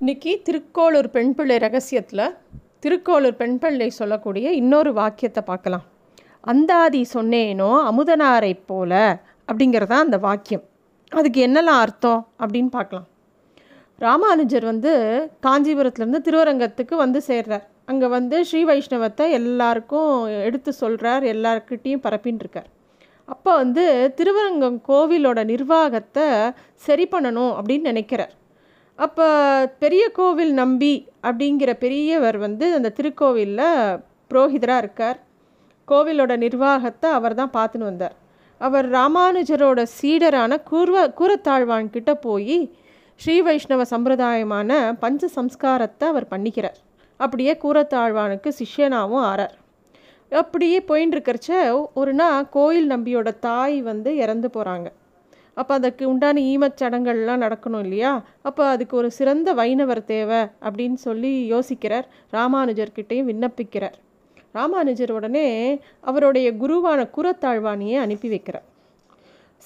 இன்றைக்கி திருக்கோளூர் பெண் பிள்ளை ரகசியத்தில் திருக்கோளூர் பெண் பிள்ளை சொல்லக்கூடிய இன்னொரு வாக்கியத்தை பார்க்கலாம். அந்தாதி சொன்னேனோ அமுதனாரை போல அப்படிங்கிறதா அந்த வாக்கியம். அதுக்கு என்னெல்லாம் அர்த்தம் அப்படின்னு பார்க்கலாம். ராமானுஜர் வந்து காஞ்சிபுரத்துலேருந்து திருவரங்கத்துக்கு வந்து சேர்றார். அங்கே வந்து ஸ்ரீ வைஷ்ணவத்தை எல்லாருக்கும் எடுத்து சொல்கிறார் எல்லாருக்கிட்டேயும் பரப்பின்னு அப்போ வந்து திருவரங்கம் கோவிலோட நிர்வாகத்தை சரி பண்ணணும் அப்படின்னு நினைக்கிறார். அப்போ பெரிய கோவில் நம்பி அப்படிங்கிற பெரியவர் வந்து அந்த திருக்கோவிலில் புரோகிதராக இருக்கார். கோவிலோட நிர்வாகத்தை அவர் தான் பார்த்துன்னு வந்தார். அவர் ராமானுஜரோட சீடரான கூர்வ கூரத்தாழ்வான்கிட்ட போய் ஸ்ரீ வைஷ்ணவ சம்பிரதாயமான பஞ்ச சம்ஸ்காரத்தை அவர் பண்ணிக்கிறார். அப்படியே கூரத்தாழ்வானுக்கு சிஷ்யனாகவும் ஆறார். அப்படியே போயின்னு இருக்கிறச்ச ஒரு நாள் கோயில் நம்பியோட தாய் வந்து இறந்து போகிறாங்க அப்போ அதுக்கு உண்டான ஈமச் சடங்கள்லாம் நடக்கணும் இல்லையா? அப்போ அதுக்கு ஒரு சிறந்த வைணவர் தேவை அப்படின்னு சொல்லி யோசிக்கிறார். ராமானுஜர்கிட்டையும் விண்ணப்பிக்கிறார். ராமானுஜர் உடனே அவருடைய குருவான குரத்தாழ்வாணியை அனுப்பி வைக்கிறார்.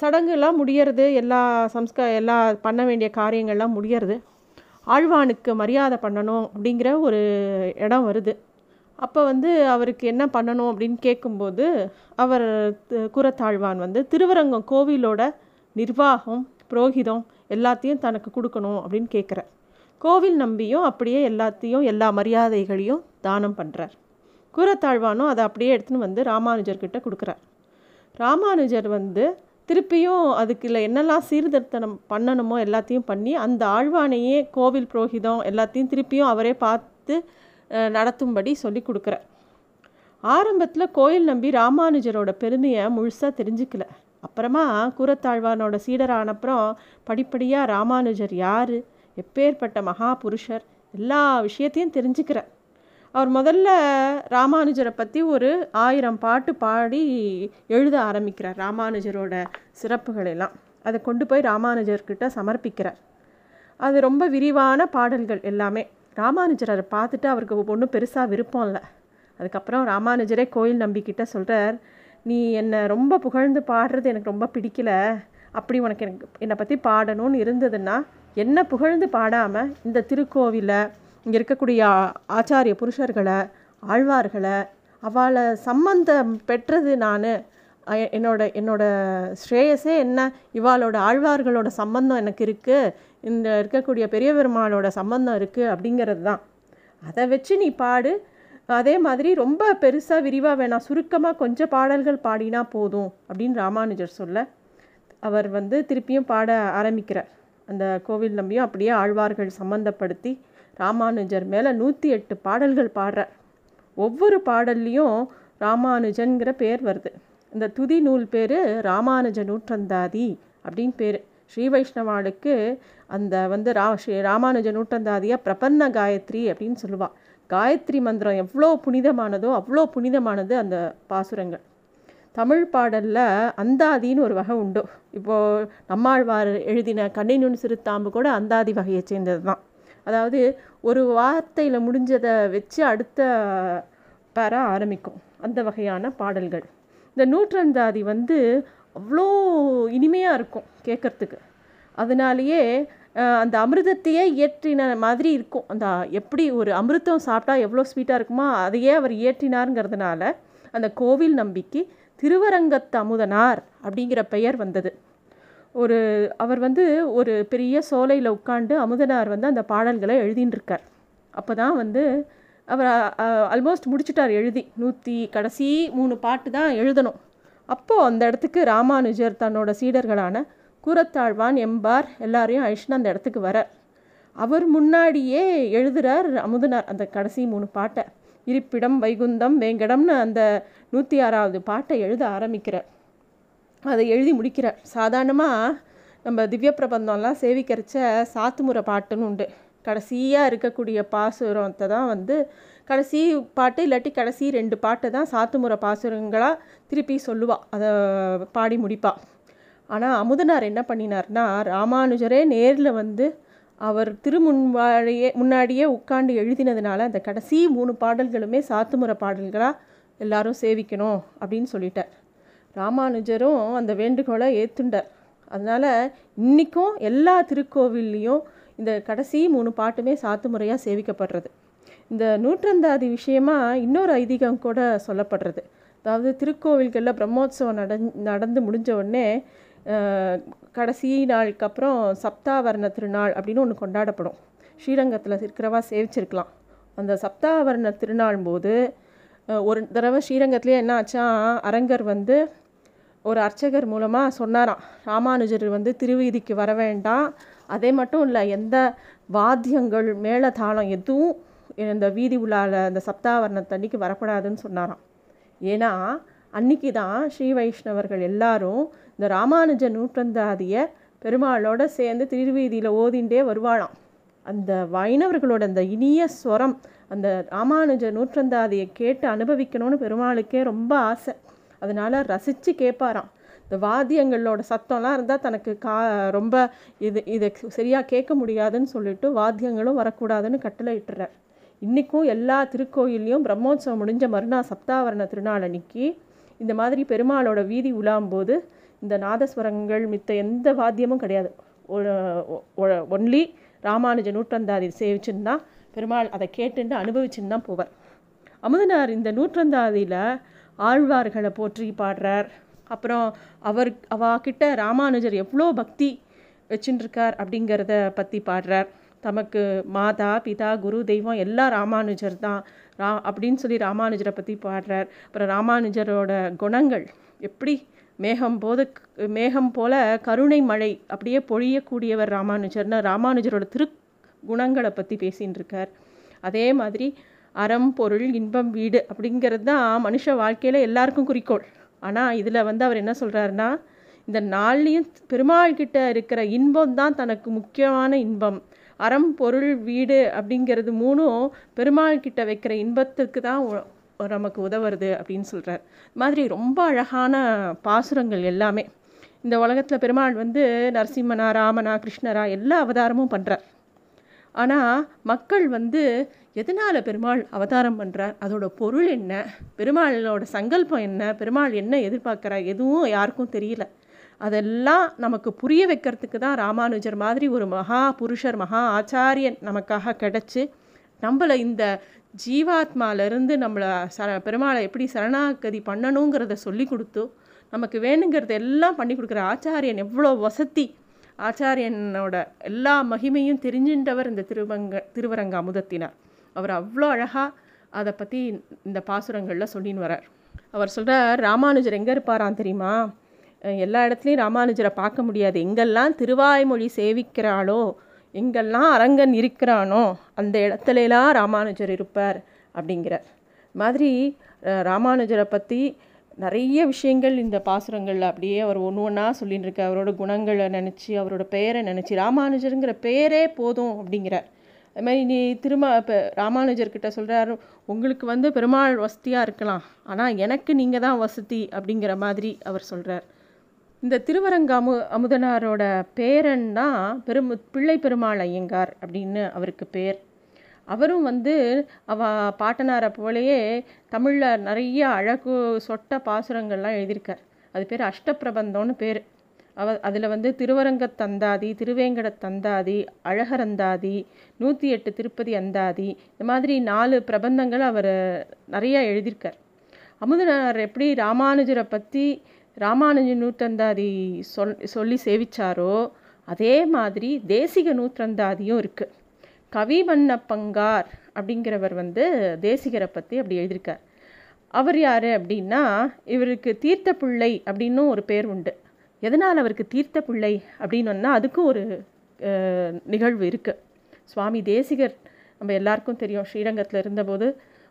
சடங்குலாம் முடியறது எல்லா சம்ஸ்கா எல்லா பண்ண வேண்டிய காரியங்கள்லாம் முடியறது. ஆழ்வானுக்கு மரியாதை பண்ணணும் அப்படிங்கிற ஒரு இடம் வருது. அப்போ வந்து அவருக்கு என்ன பண்ணணும் அப்படின்னு கேட்கும்போது அவர் குரத்தாழ்வான் வந்து திருவரங்கம் கோவிலோட நிர்வாகம் புரோகிதம் எல்லாத்தையும் தனக்கு கொடுக்கணும் அப்படின்னு கேட்குறார் கோவில் நம்பியும் அப்படியே எல்லாத்தையும் எல்லா மரியாதைகளையும் தானம் பண்ணுறார் கூரத்தாழ்வானும் அதை அப்படியே எடுத்துன்னு வந்து ராமானுஜர்கிட்ட கொடுக்குறார். ராமானுஜர் வந்து திருப்பியும் அதுக்குள்ள என்னெல்லாம் சீர்திருத்தம் பண்ணணுமோ எல்லாத்தையும் பண்ணி அந்த ஆழ்வானையே கோவில் புரோகிதம் எல்லாத்தையும் திருப்பியும் அவரே பார்த்து நடத்தும்படி சொல்லி கொடுக்குறார். ஆரம்பத்தில் கோயில் நம்பி ராமானுஜரோட பெருமையை முழுசாக தெரிஞ்சுக்கல. அப்புறமா கூரத்தாழ்வானோட சீடரான அப்புறம் படிப்படியாக ராமானுஜர் யார்? எப்பேற்பட்ட மகா புருஷர் எல்லா விஷயத்தையும் தெரிஞ்சுக்கிறார் அவர் முதல்ல ராமானுஜரை பற்றி ஒரு ஆயிரம் பாட்டு பாடி எழுத ஆரம்பிக்கிறார் ராமானுஜரோட சிறப்புகளெல்லாம் அதை கொண்டு போய் ராமானுஜர்கிட்ட சமர்ப்பிக்கிறார். அது ரொம்ப விரிவான பாடல்கள் எல்லாமே. ராமானுஜர் அதை பார்த்துட்டு அவருக்கு ஒன்றும் பெருசாக விருப்பம் இல்லை. அதுக்கப்புறம் ராமானுஜரே கோயில் நம்பிக்கிட்ட சொல்கிறார் நீ என்னை ரொம்ப புகழ்ந்து பாடுறது எனக்கு ரொம்ப பிடிக்கல. அப்படி உனக்கு எனக்கு என்னை பற்றி பாடணும்னு இருந்ததுன்னா என்ன புகழ்ந்து பாடாமல் இந்த திருக்கோவிலை இங்கே இருக்கக்கூடிய ஆச்சாரிய புருஷர்களை ஆழ்வார்களை அவளை சம்பந்தம் பெற்றது நான் என்னோட என்னோட ஸ்ரேயஸே என்ன இவாளோட ஆழ்வார்களோட சம்பந்தம் எனக்கு இருக்குது இந்த இருக்கக்கூடிய பெரிய பெருமாளோட சம்பந்தம் இருக்குது அப்படிங்கிறது தான். அதை வச்சு நீ பாடு அதே மாதிரி ரொம்ப பெருசாக விரிவாக வேணாம் சுருக்கமாக கொஞ்சம் பாடல்கள் பாடினா போதும் அப்படின்னு ராமானுஜர் சொல்ல அவர் வந்து திருப்பியும் பாட ஆரம்பிக்கிறார். அந்த கோவில் நம்பியும் அப்படியே ஆழ்வார்கள் சம்பந்தப்படுத்தி ராமானுஜர் மேலே நூற்றி எட்டு பாடல்கள் பாடுறார். ஒவ்வொரு பாடல்லையும் ராமானுஜன்கிற பேர் வருது. இந்த துதி நூல் பேர் ராமானுஜ நூற்றந்தாதி அப்படின்னு பேர். ஸ்ரீ வைஷ்ணவாளுக்கு அந்த வந்து ரா ஸ்ரீ ராமானுஜ நூற்றந்தாதியாக பிரபன்ன காயத்ரி அப்படின்னு சொல்லுவாள் காயத்ரி மந்திரம் எவ்வளோ புனிதமானதோ அவ்வளோ புனிதமானது அந்த பாசுரங்கள். தமிழ் பாடலில் அந்தாதின்னு ஒரு வகை உண்டு. இப்போது நம்மாழ்வார் எழுதின கண்ணினுன் சிறுத்தாம்பு கூட அந்தாதி வகையை சேர்ந்தது தான். அதாவது ஒரு வார்த்தையில் முடிஞ்சதை வச்சு அடுத்த பெற ஆரம்பிக்கும். அந்த வகையான பாடல்கள். இந்த நூற்றந்தாதி வந்து அவ்வளோ இனிமையாக இருக்கும் கேட்குறதுக்கு அதனாலேயே அந்த அமிர்தத்தையே இயற்றின மாதிரி இருக்கும். அந்த எப்படி ஒரு அமிர்தம் சாப்பிட்டா எவ்வளோ ஸ்வீட்டாக இருக்குமோ அதையே அவர் இயற்றினாருங்கிறதுனால அந்த கோவில் நம்பிக்கை திருவரங்கத்து அமுதனார் அப்படிங்கிற பெயர் வந்தது. ஒரு அவர் வந்து ஒரு பெரிய சோலையில் உட்காந்து அமுதனார் வந்து அந்த பாடல்களை எழுதிட்டுருக்கார் அப்போ தான் வந்து அவர் ஆல்மோஸ்ட் முடிச்சிட்டார் எழுதி. நூற்றி கடைசி மூணு பாட்டு தான் எழுதணும். அப்போது அந்த இடத்துக்கு ராமானுஜர் தன்னோட சீடர்களான கூரத்தாழ்வான் எம்பார் எல்லாரையும் அழிச்சுன்னு அந்த இடத்துக்கு வர. அவர் முன்னாடியே எழுதுகிறார் அமுதனார் அந்த கடைசி மூணு பாட்டை. இருப்பிடம் வைகுந்தம் வேங்கடம்னு அந்த நூற்றி ஆறாவது பாட்டை எழுத ஆரம்பிக்கிறார். அதை எழுதி முடிக்கிறார். சாதாரணமாக நம்ம திவ்ய பிரபந்தம்லாம் சேவிக்கரிச்ச சாத்துமுறை பாட்டுன்னு உண்டு. கடைசியாக இருக்கக்கூடிய பாசுரத்தை தான் வந்து கடைசி பாட்டு இல்லாட்டி கடைசி ரெண்டு பாட்டை தான் சாத்துமுறை பாசுரங்களாக திருப்பி சொல்லுவாள் அதை பாடி முடிப்பாள் ஆனால் அமுதனார் என்ன பண்ணினார்னா ராமானுஜரே நேரில் வந்து அவர் திருமுன்வாழையே முன்னாடியே உட்காந்து எழுதினதுனால அந்த கடைசி மூணு பாடல்களுமே சாத்துமுறை பாடல்களாக எல்லாரும் சேவிக்கணும் அப்படின்னு சொல்லிட்டார். ராமானுஜரும் அந்த வேண்டுகோளை ஏற்றுண்டார் அதனால் இன்றைக்கும் எல்லா திருக்கோவில்லையும் இந்த கடைசி மூணு பாட்டுமே சாத்து முறையாக சேவிக்கப்படுறது. இந்த நூற்றந்தாதி விஷயமாக இன்னொரு ஐதீகம் கூட சொல்லப்படுறது. அதாவது திருக்கோவில்களில் பிரம்மோத்சவம் நட நடந்து முடிஞ்ச உடனே கடைசி நாளுக்கு அப்புறம் சப்தாவரண திருநாள் அப்படின்னு ஒன்று கொண்டாடப்படும். ஸ்ரீரங்கத்தில் இருக்கிறவா சேவிச்சிருக்கலாம். அந்த சப்தாவரண திருநாள் போது ஒரு தடவை ஸ்ரீரங்கத்துலேயே என்ன ஆச்சா அரங்கர் வந்து ஒரு அர்ச்சகர் மூலமாக சொன்னாராம். ராமானுஜர் வந்து திருவீதிக்கு வர வேண்டாம். அதே மட்டும் இல்லை எந்த வாத்தியங்கள் மேளதாளம் எதுவும் இந்த வீதி உள்ளால அந்த சப்தாவரணத்தன்னைக்கு வரக்கூடாதுன்னு சொன்னாராம். ஏன்னா அன்னைக்கு தான் ஸ்ரீ வைஷ்ணவர்கள் எல்லாரும் இந்த ராமானுஜ நூற்றந்தாதிய பெருமாளோட சேர்ந்து திருவீதியில் ஓதிண்டே வருவாளாம். அந்த வைணவர்களோட அந்த இனிய ஸ்வரம் அந்த ராமானுஜ நூற்றந்தாதியை கேட்டு அனுபவிக்கணும்னு பெருமாளுக்கே ரொம்ப ஆசை. அதனால் ரசித்து கேட்பாராம். இந்த வாத்தியங்களோட சத்தம்லாம் இருந்தால் தனக்கு கா ரொம்ப இது இதை சரியாக கேட்க முடியாதுன்னு சொல்லிட்டு வாத்தியங்களும் வரக்கூடாதுன்னு கட்டளை இட்டுறார். இன்றைக்கும் எல்லா திருக்கோயிலையும் பிரம்மோற்சவம் முடிஞ்ச மறுநாள் சப்தாவரண திருநாள் அன்னைக்கு இந்த மாதிரி பெருமாளோட வீதி உலாம்போது இந்த நாதஸ்வரங்கள் மித்த எந்த வாத்தியமும் கிடையாது. ஒன்லி ராமானுஜ நூற்றந்தாதி சேவிச்சுன்னா தான் பெருமாள் அதை கேட்டுன்னு அனுபவிச்சுன்னு தான் போவார். அமுதனார் இந்த நூற்றந்தாதியில் ஆழ்வார்களை போற்றி பாடுறார். அப்புறம் அவர் அவாக்கிட்ட ராமானுஜர் எவ்வளோ பக்தி வச்சுட்டுருக்கார் அப்படிங்கிறத பற்றி பாடுறார். தமக்கு மாதா பிதா குரு தெய்வம் எல்லாம் ராமானுஜர் தான். ரா அப்படின்னு சொல்லி ராமானுஜரை பற்றி பாடுறார். அப்புறம் ராமானுஜரோட குணங்கள் எப்படி மேகம் போது மேகம் போல கருணை மழை அப்படியே பொழியக்கூடியவர் ராமானுஜர்னு ராமானுஜரோட திரு குணங்களை பற்றி பேசின்னு இருக்கார். அதே மாதிரி அறம் பொருள் இன்பம் வீடு அப்படிங்கிறது தான் மனுஷ வாழ்க்கையில் எல்லாருக்கும் குறிக்கோள். ஆனால் இதில் வந்து அவர் என்ன சொல்கிறாருன்னா இந்த நாள்லேயும் பெருமாள் கிட்ட இருக்கிற இன்பம் தான் தனக்கு முக்கியமான இன்பம். அறம் பொருள் வீடு அப்படிங்கிறது மூணும் பெருமாள் கிட்ட வைக்கிற இன்பத்துக்கு தான் நமக்கு உதவுறது அப்படின்னு சொல்கிறார் மாதிரி ரொம்ப அழகான பாசுரங்கள் எல்லாமே இந்த உலகத்தில் பெருமாள் வந்து நரசிம்மனா ராமனா கிருஷ்ணரா எல்லா அவதாரமும் பண்ணுறார் ஆனால் மக்கள் வந்து எதனால் பெருமாள் அவதாரம் பண்ணுறார் அதோட பொருள் என்ன? பெருமாளோட சங்கல்பம் என்ன? பெருமாள் என்ன எதிர்பார்க்குறா எதுவும் யாருக்கும் தெரியல. அதெல்லாம் நமக்கு புரிய வைக்கிறதுக்கு தான் ராமானுஜர் மாதிரி ஒரு மகா புருஷர் மகா ஆச்சாரியன் நமக்காக கிடச்சி நம்மளை இந்த ஜீவாத்மாலேருந்து நம்மளை சர பெருமாளை எப்படி சரணாகதி பண்ணணுங்கிறத சொல்லி கொடுத்து நமக்கு வேணுங்கிறத எல்லாம் பண்ணி கொடுக்குற ஆச்சாரியன் எவ்வளோ வசதி. ஆச்சாரியனோட எல்லா மகிமையும் தெரிஞ்சின்றவர் இந்த திருவங்க திருவரங்க அமுதத்தினார் அவர் அவ்வளோ அழகாக அதை பற்றி இந்த பாசுரங்களில் சொல்லின்னு வரார். அவர் சொல்கிறார் ராமானுஜர் எங்கே இருப்பாராம் தெரியுமா? எல்லா இடத்துலையும் ராமானுஜரை பார்க்க முடியாது. எங்கெல்லாம் திருவாய்மொழி சேவிக்கிறாளோ எங்கெல்லாம் அரங்கன் இருக்கிறானோ அந்த இடத்துலலாம் ராமானுஜர் இருப்பார் அப்படிங்கிறார். மாதிரி ராமானுஜரை பற்றி நிறைய விஷயங்கள் இந்த பாசுரங்களில் அப்படியே அவர் ஒன்று ஒன்றா சொல்லின்னு இருக்க அவரோட குணங்களை நினச்சி அவரோட பெயரை நினச்சி ராமானுஜருங்கிற பெயரே போதும் அப்படிங்கிறார். அது மாதிரி நீ திரும்ப இப்போ ராமானுஜர்கிட்ட சொல்கிறாரு உங்களுக்கு வந்து பெருமாள் வசதியாக இருக்கலாம். ஆனால் எனக்கு நீங்கள் தான் வசதி அப்படிங்கிற மாதிரி அவர் சொல்கிறார் இந்த திருவரங்க அமு அமுதனாரோட பேரன் தான் பெரும் பிள்ளை பெருமாள் ஐயங்கார் அப்படின்னு அவருக்கு பேர். அவரும் வந்து அவ பாட்டனாரை போலேயே தமிழில் நிறைய அழகு சொட்ட பாசுரங்கள்லாம் எழுதியிருக்கார். அது பேர் அஷ்டப்பிரபந்தம்னு பேர். அவ அதில் வந்து திருவரங்கத்தந்தாதி திருவேங்கட தந்தாதி அழகரந்தாதி நூற்றி எட்டு திருப்பதி அந்தாதி இந்த மாதிரி நாலு பிரபந்தங்கள் அவர் நிறையா எழுதியிருக்கார். அமுதனார் எப்படி ராமானுஜரை பற்றி ராமானுஜ நூற்றந்தாதி சொல் சொல்லி சேவிச்சாரோ அதே மாதிரி தேசிக நூற்றந்தாதியும் இருக்குது கவி பங்கார் அப்படிங்கிறவர் வந்து தேசிகரை பற்றி அப்படி எழுதியிருக்கார். அவர் யார் அப்படின்னா இவருக்கு தீர்த்த பிள்ளை அப்படின்னும் ஒரு பேர் உண்டு. எதனால் அவருக்கு தீர்த்த பிள்ளை அப்படின்னு அதுக்கும் ஒரு நிகழ்வு இருக்குது சுவாமி தேசிகர் நம்ம எல்லாருக்கும் தெரியும் ஸ்ரீரங்கத்தில் இருந்தபோது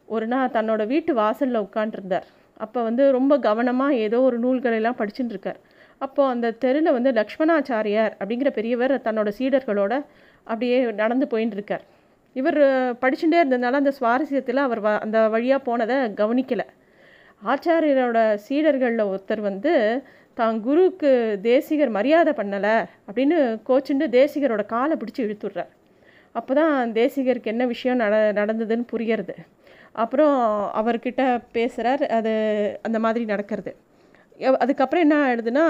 ஒரு நாள் தன்னோட வீட்டு வாசலில் உட்காண்டிருந்தார் அப்போ வந்து ரொம்ப கவனமாக ஏதோ ஒரு நூல்களெல்லாம் படிச்சுட்டு இருக்கார். அப்போது அந்த தெருவில் வந்து லக்ஷ்மணாச்சாரியார் அப்படிங்கிற பெரியவர் தன்னோட சீடர்களோட அப்படியே நடந்து போயின்னு இருக்கார். இவர் படிச்சுட்டே இருந்ததுனால அந்த சுவாரஸ்யத்தில் அவர் வ அந்த வழியாக போனதை கவனிக்கலை. ஆச்சாரியரோட சீடர்களில் ஒருத்தர் வந்து தான் குருவுக்கு தேசிகர் மரியாதை பண்ணலை அப்படின்னு கோச்சுண்டு தேசிகரோட காலை பிடிச்சி இழுத்துடுறார். அப்போ தான் தேசிகருக்கு என்ன விஷயம் நட நடந்ததுன்னு புரியறது. அப்புறம் அவர்கிட்ட பேசுகிறார் அது அந்த மாதிரி நடக்கிறது. அதுக்கப்புறம் என்ன ஆயிடுதுன்னா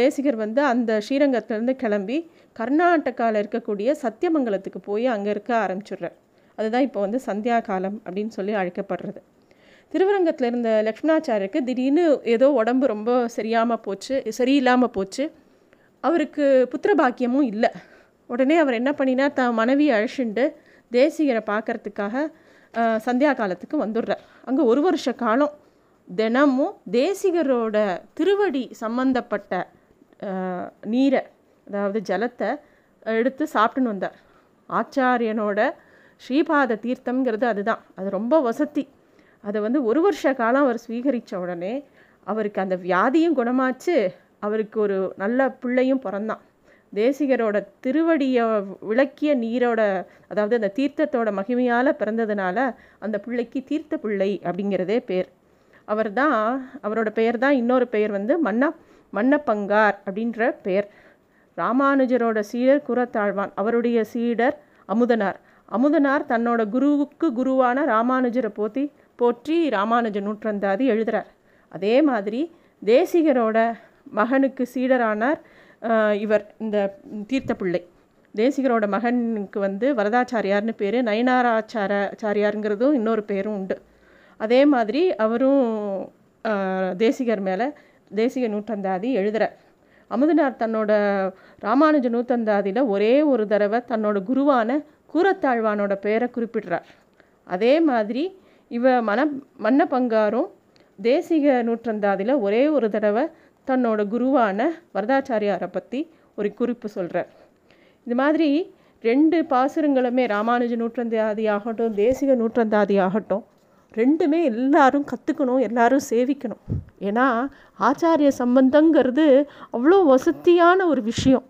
தேசிகர் வந்து அந்த ஸ்ரீரங்கத்துலேருந்து கிளம்பி கர்நாடகாவில் இருக்கக்கூடிய சத்தியமங்கலத்துக்கு போய் அங்கே இருக்க ஆரம்பிச்சிடுறார். அதுதான் இப்போ வந்து சந்தியா காலம் அப்படின்னு சொல்லி அழைக்கப்படுறது. திருவரங்கத்தில் இருந்த லக்ஷ்மணாச்சாரியருக்கு திடீர்னு ஏதோ உடம்பு ரொம்ப சரியாமல் போச்சு சரியில்லாமல் போச்சு. அவருக்கு புத்திர பாக்கியமும் இல்லை. உடனே அவர் என்ன பண்ணினா தான் மனைவியை அழிச்சுண்டு தேசிகரை பார்க்கறதுக்காக சந்தியா காலத்துக்கு வந்துடுறார். அங்கே ஒரு வருஷ காலம் தினமும் தேசிகரோட திருவடி சம்பந்தப்பட்ட நீரை அதாவது ஜலத்தை எடுத்து சாப்பிட்டுன்னு வந்தார். ஆச்சாரியனோட ஸ்ரீபாத தீர்த்தம்ங்கிறது அதுதான். அது ரொம்ப வசதி. அதை வந்து ஒரு வருஷ காலம் அவர் ஸ்வீகரித்த உடனே அவருக்கு அந்த வியாதியும் குணமாச்சு. அவருக்கு ஒரு நல்ல பிள்ளையும் பிறந்தான். தேசிகரோட திருவடியை விளக்கிய நீரோட அதாவது அந்த தீர்த்தத்தோட மகிமையால் பிறந்ததுனால அந்த பிள்ளைக்கு தீர்த்த பிள்ளை அப்படிங்கிறதே பேர். அவர் தான் அவரோட பெயர் தான் இன்னொரு பெயர் வந்து மன்ன மன்னப்பங்கார் அப்படின்ற பெயர். ராமானுஜரோட சீடர் குரத்தாழ்வான் அவருடைய சீடர் அமுதனார். அமுதனார் தன்னோட குருவுக்கு குருவான ராமானுஜரை போற்றி போற்றி ராமானுஜ நூற்றந்தாதி எழுதுறார். அதே மாதிரி தேசிகரோட மகனுக்கு சீடரானார் இவர் இந்த தீர்த்த பிள்ளை. தேசிகரோட மகனுக்கு வந்து வரதாச்சாரியார்னு பேர். நயனாராச்சாராச்சாரியாருங்கிறதும் இன்னொரு பேரும் உண்டு. அதே மாதிரி அவரும் தேசிகர் மேலே தேசிக நூற்றந்தாதி எழுதுகிறார் அமுதனார் தன்னோட ராமானுஜ நூற்றந்தாதியில் ஒரே ஒரு தடவை தன்னோட குருவான கூரத்தாழ்வானோட பெயரை குறிப்பிடுறார். அதே மாதிரி இவ மன மன்னப்பங்காரும் தேசிக நூற்றந்தாதியில் ஒரே ஒரு தடவை தன்னோட குருவான வரதாச்சாரியாரை பற்றி ஒரு குறிப்பு சொல்கிறார் இது மாதிரி ரெண்டு பாசுரங்களுமே ராமானுஜ நூற்றந்தாதி ஆகட்டும் தேசிக நூற்றந்தாதி ஆகட்டும் ரெண்டுமே எல்லாரும் கற்றுக்கணும் எல்லாரும் சேவிக்கணும். ஏன்னா ஆச்சாரிய சம்பந்தங்கிறது அவ்வளோ வசதியான ஒரு விஷயம்.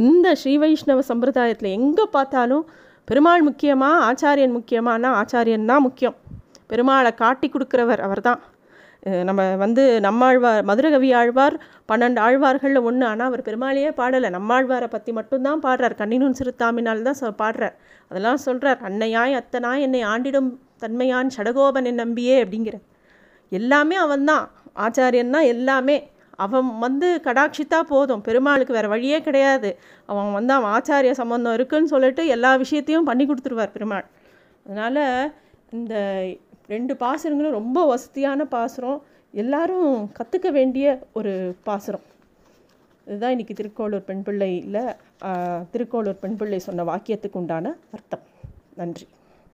எந்த ஸ்ரீ வைஷ்ணவ சம்பிரதாயத்தில் எங்கே பார்த்தாலும் பெருமாள் முக்கியமாக ஆச்சாரியன் முக்கியமானா ஆச்சாரியன் தான் முக்கியம். பெருமாளை காட்டி கொடுக்குறவர் அவர்தான். தான் நம்ம வந்து நம்மாழ்வார் மதுரகவி ஆழ்வார் பன்னெண்டு ஆழ்வார்களில் ஒன்று ஆனால் அவர் பெருமாளையே பாடலை. நம்மாழ்வாரை பற்றி மட்டும்தான் பாடுறார். கண்ணினும் சிறுத்தாமினால் தான் பாடுறார். அதெல்லாம் சொல்கிறார் அன்னையாய் அத்தனாய் என்னை ஆண்டிடும் தன்மையான் சடகோபனை நம்பியே அப்படிங்கிற. எல்லாமே அவன்தான். ஆச்சாரியன் தான் எல்லாமே. அவன் வந்து கடாட்சித்தா போதும். பெருமாளுக்கு வேறு வழியே கிடையாது. அவன் வந்து அவன் ஆச்சாரிய சம்பந்தம் இருக்குன்னு சொல்லிட்டு எல்லா விஷயத்தையும் பண்ணி கொடுத்துருவார் பெருமாள். அதனால் இந்த ரெண்டு பாசுரங்களும் ரொம்ப வசதியான பாசுரம். எல்லாரும் கற்றுக்க வேண்டிய ஒரு பாசுரம். இதுதான் இன்றைக்கி திருக்கோளூர் பெண் பிள்ளையில் திருக்கோளூர் பெண் பிள்ளை சொன்ன வாக்கியத்துக்கு உண்டான அர்த்தம். நன்றி.